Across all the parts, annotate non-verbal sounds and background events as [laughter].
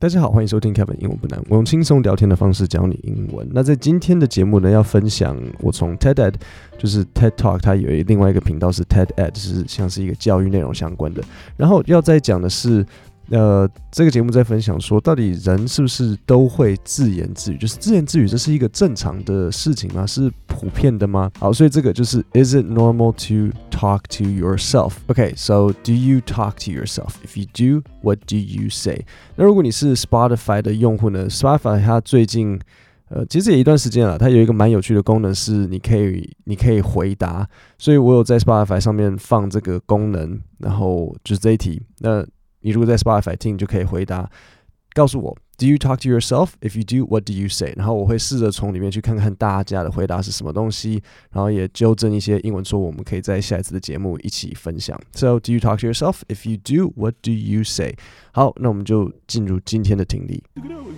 大家好，欢迎收听 Kevin 英文不难，我用轻松聊天的方式教你英文。那在今天的节目呢，要分享我从 TED Ed，就是 TED Talk，它有另外一个频道是 TED Ed，是像是一个教育内容相关的。然后要再讲的是。呃，这个节目在分享说，到底人是不是都会自言自语？就是自言自语，这是一个正常的事情吗？是普遍的吗？好，所以这个就是 Is it normal to talk to yourself? Okay, so do you talk to yourself? If you do, what do you say? 那如果你是 Spotify 的用户呢？Spotify 它最近呃，其实也一段时间了，它有一个蛮有趣的功能，是你可以你可以回答。所以我有在 Spotify 上面放这个功能，然后就是这一题那。你如果在 Spotify 听，你就可以回答，告诉我 ，Do you talk to yourself? If you do, what do you say? 然后我会试着从里面去看看大家的回答是什么东西，然后也纠正一些英文错误，我们可以在下一次的节目一起分享。So, do you talk to yourself? If you do, what do you say? 好，那我们就进入今天的听力。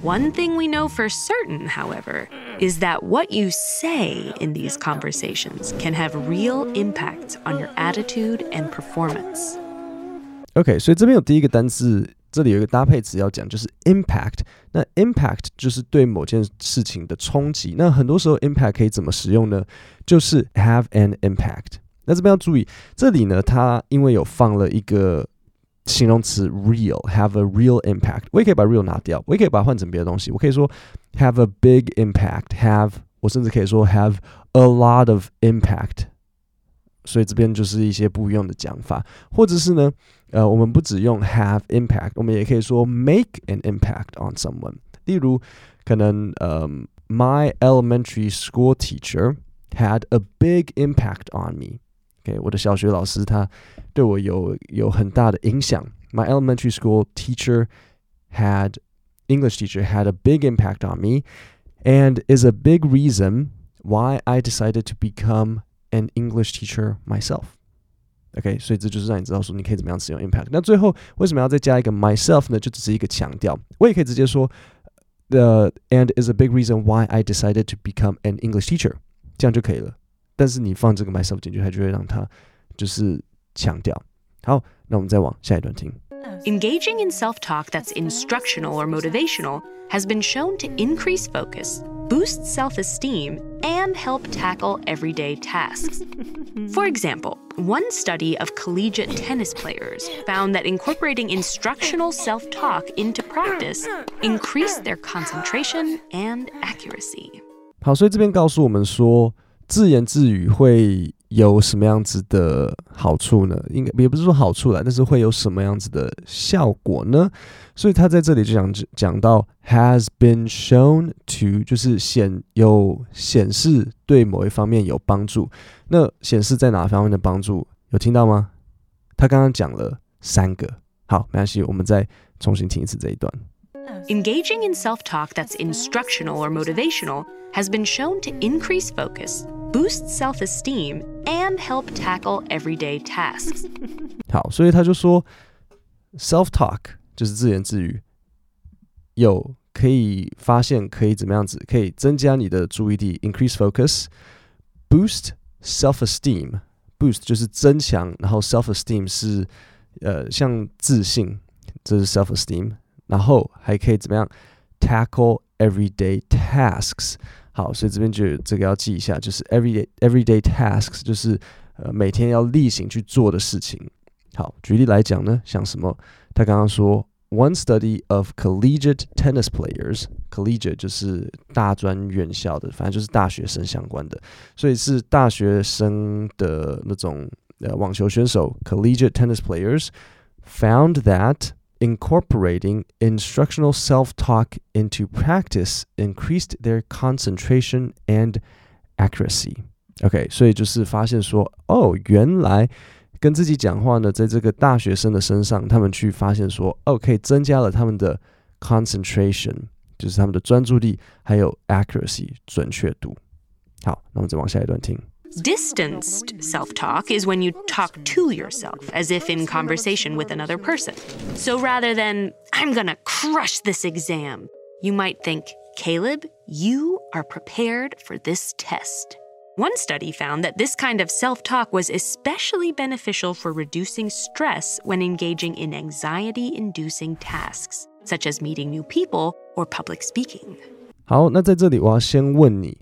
One thing we know for certain, however, is that what you say in these conversations can have real impact on your attitude and performance. OK，所以这边有第一个单词， 这里有一个搭配词要讲，就是 impact。那 impact 就是对某件事情的冲击。那很多时候 impact 可以怎么使用呢？就是 have an impact。那这边要注意，这里呢，它因为有放了一个形容词 real，have a real impact。我也可以把 real 拿掉，我也可以把它换成别的东西。我可以说 have a big impact，have 我甚至可以说 have a lot of impact。所以这边就是一些不一样的讲法，或者是呢，呃，我们不只用 have impact，我们也可以说 make an impact on someone。例如，可能呃，my elementary school teacher had a big impact on me。OK，我的小学老师他对我有有很大的影响。My elementary school teacher had English teacher had a big impact on me, and is a big reason why I decided to become an English teacher myself。OK，所以这就是让你知道说你可以怎么样使用 impact。那最后为什么要再加一个 myself 呢？就只是一个强调。我也可以直接说，the and is a big reason why I decided to become an English teacher，这样就可以了。但是你放这个 myself 进去，它就会让它就是强调。好，那我们再往下一段听。Engaging in self talk that's instructional or motivational has been shown to increase focus, boost self esteem, and help tackle everyday tasks. [laughs] For example, one study of collegiate tennis players found that incorporating instructional self talk into practice increased their concentration and accuracy. 好，所以这边告诉我们说，自言自语会 有什么样子的好处呢？应该也不是说好处啦，但是会有什么样子的效果呢？所以他在这里就讲讲到 has been shown to，就是显有显示对某一方面有帮助。那显示在哪方面的帮助？有听到吗？他刚刚讲了三个。好，没关系，我们再重新听一次这一段。Engaging in self talk that's instructional or motivational has been shown to increase focus, boost self esteem, and help tackle everyday tasks. [laughs] 好，所以他就说，self talk 就是自言自语，有可以发现可以怎么样子，可以增加你的注意力，increase focus，boost self esteem。boost 就是增强，然后 self esteem 是呃像自信，这是 self esteem。 然后还可以怎么样？tackle everyday tasks。好，所以这边就这个要记一下，就是 everyday everyday tasks，就是呃每天要例行去做的事情。好，举例来讲呢，像什么？他刚刚说，one study of collegiate tennis players，collegiate 就是大专院校的，反正就是大学生相关的，所以是大学生的那种呃网球选手，collegiate tennis players found that incorporating instructional self talk into practice increased their concentration and accuracy. OK，所以就是发现说，哦，原来跟自己讲话呢，在这个大学生的身上，他们去发现说，OK，增加了他们的 concentration，就是他们的专注力，还有 accuracy 准确度。好，那我们再往下一段听。 Distanced self talk is when you talk to yourself as if in conversation with another person. So rather than, I'm gonna crush this exam, you might think, Caleb, you are prepared for this test. One study found that this kind of self talk was especially beneficial for reducing stress when engaging in anxiety inducing tasks. such as meeting new people or public speaking. 好，那在这里我要先问你，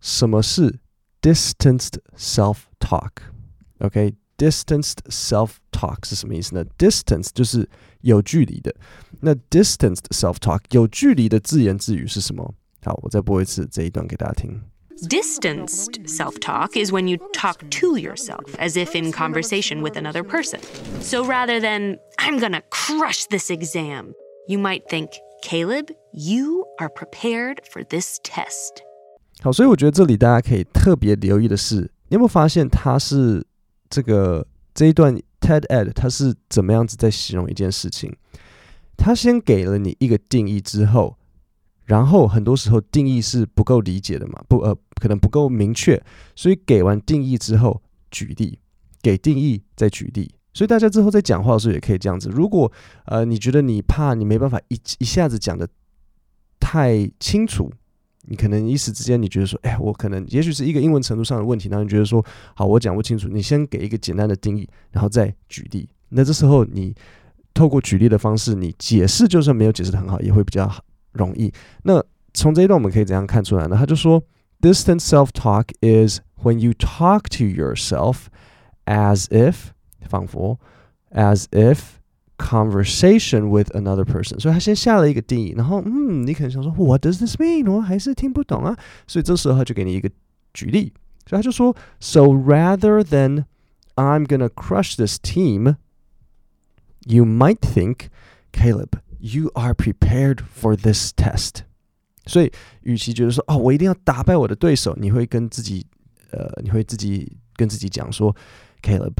什么是 distanced self-talk？OK，distanced、okay? self-talk 是什么意思呢？distance 就是有距离的，那 distanced self-talk 有距离的自言自语是什么？好，我再播一次这一段给大家听。Distanced self talk is when you talk to yourself as if in conversation with another person. So rather than, I'm gonna crush this exam, you might think, Caleb, you are prepared for this test. 好，所以我觉得这里大家可以特别留意的是，你有没有发现他是这个这一段 TED Ed 他是怎么样子在形容一件事情？他先给了你一个定义之后，然后很多时候定义是不够理解的嘛，不呃可能不够明确，所以给完定义之后举例，给定义再举例。所以大家之后在讲话的时候也可以这样子。如果呃你觉得你怕你没办法一一下子讲的太清楚。你可能一时之间，你觉得说，哎，我可能也许是一个英文程度上的问题，然后你觉得说，好，我讲不清楚，你先给一个简单的定义，然后再举例。那这时候你透过举例的方式，你解释就算没有解释的很好，也会比较容易。那从这一段我们可以怎样看出来呢？他就说，distant self-talk is when you talk to yourself as if，仿佛，as if。conversation with another person，所以他先下了一个定义，然后嗯，你可能想说 What does this mean？我还是听不懂啊，所以这时候他就给你一个举例，所以他就说，So rather than I'm gonna crush this team, you might think, Caleb, you are prepared for this test。所以，与其觉得说哦，我一定要打败我的对手，你会跟自己，呃，你会自己跟自己讲说，Caleb，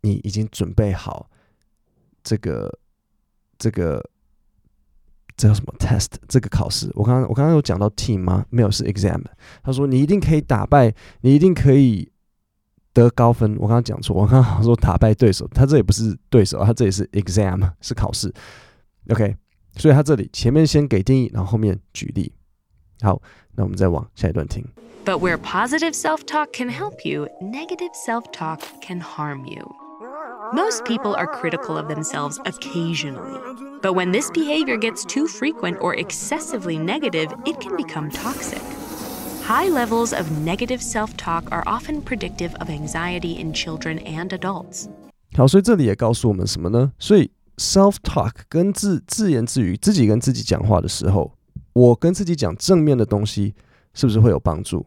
你已经准备好。 这个这个这叫什么 test？这个考试，我刚刚我刚刚有讲到 team 吗？没有，是 exam。他说你一定可以打败，你一定可以得高分。我刚刚讲错，我刚刚说打败对手，他这也不是对手，他这里是 exam，是考试。OK，所以他这里前面先给定义，然后后面举例。好，那我们再往下一段听。But where positive self-talk can help you, negative self-talk can harm you. Most people are critical of themselves occasionally. But when this behavior gets too frequent or excessively negative, it can become toxic. High levels of negative self talk are often predictive of anxiety in children and adults. 好，所以这里也告诉我们什么呢？所以 self talk 跟自自言自语，自己跟自己讲话的时候，我跟自己讲正面的东西，是不是会有帮助？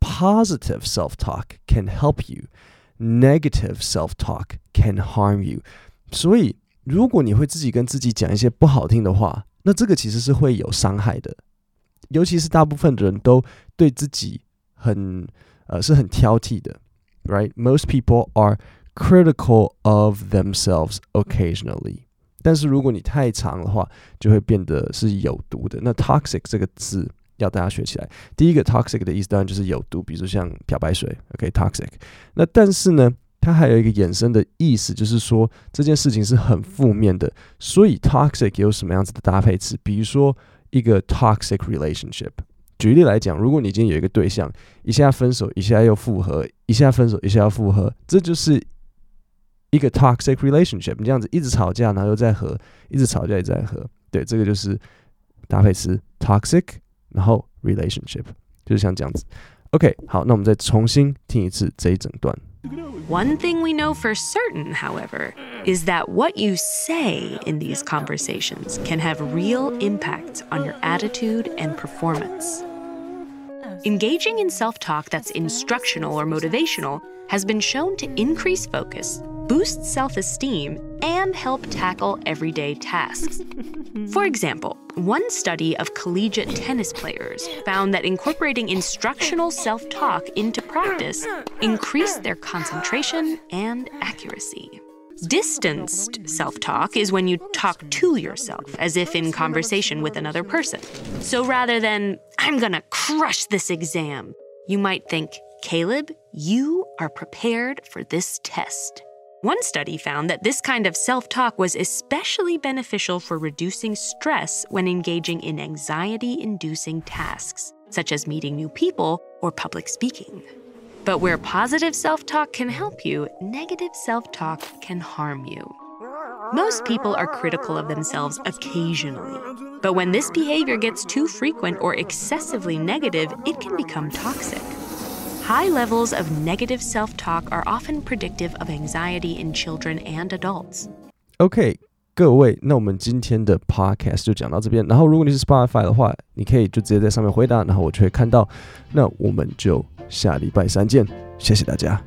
Positive self talk can help you negative self-talk can harm you。所以，如果你会自己跟自己讲一些不好听的话，那这个其实是会有伤害的。尤其是大部分的人都对自己很呃是很挑剔的，right? Most people are critical of themselves occasionally。但是如果你太长的话，就会变得是有毒的。那 toxic 这个字要大家学起来。第一个 toxic 的意思当然就是有毒，比如说像漂白水，OK，toxic。那但是呢，它还有一个衍生的意思，就是说这件事情是很负面的。所以 toxic 有什么样子的搭配词？比如说一个 toxic relationship。举例来讲，如果你今天有一个对象，一下分手，一下又复合，一下分手，一下又复合，这就是一个 toxic relationship。你这样子一直吵架，然后又再和，一直吵架，一直在和，对，这个就是搭配词 toxic。然后 relationship 就是像这样子。OK，好，那我们再重新听一次这一整段。One thing we know for certain, however, is that what you say in these conversations can have real impacts on your attitude and performance. Engaging in self talk that's instructional or motivational has been shown to increase focus, boost self esteem, and help tackle everyday tasks. For example, one study of collegiate tennis players found that incorporating instructional self talk into practice increased their concentration and accuracy. Distanced self talk is when you talk to yourself as if in conversation with another person. So rather than, I'm gonna crush this exam, you might think, Caleb, you are prepared for this test. One study found that this kind of self talk was especially beneficial for reducing stress when engaging in anxiety inducing tasks, such as meeting new people or public speaking. But where positive self talk can help you, negative self talk can harm you. Most people are critical of themselves occasionally. But when this behavior gets too frequent or excessively negative, it can become toxic. High levels of negative self talk are often predictive of anxiety in children and adults. OK，各位，那我们今天的 podcast 就讲到这边。然后，如果你是 Spotify 的话，你可以就直接在上面回答，然后我就会看到。那我们就下礼拜三见，谢谢大家。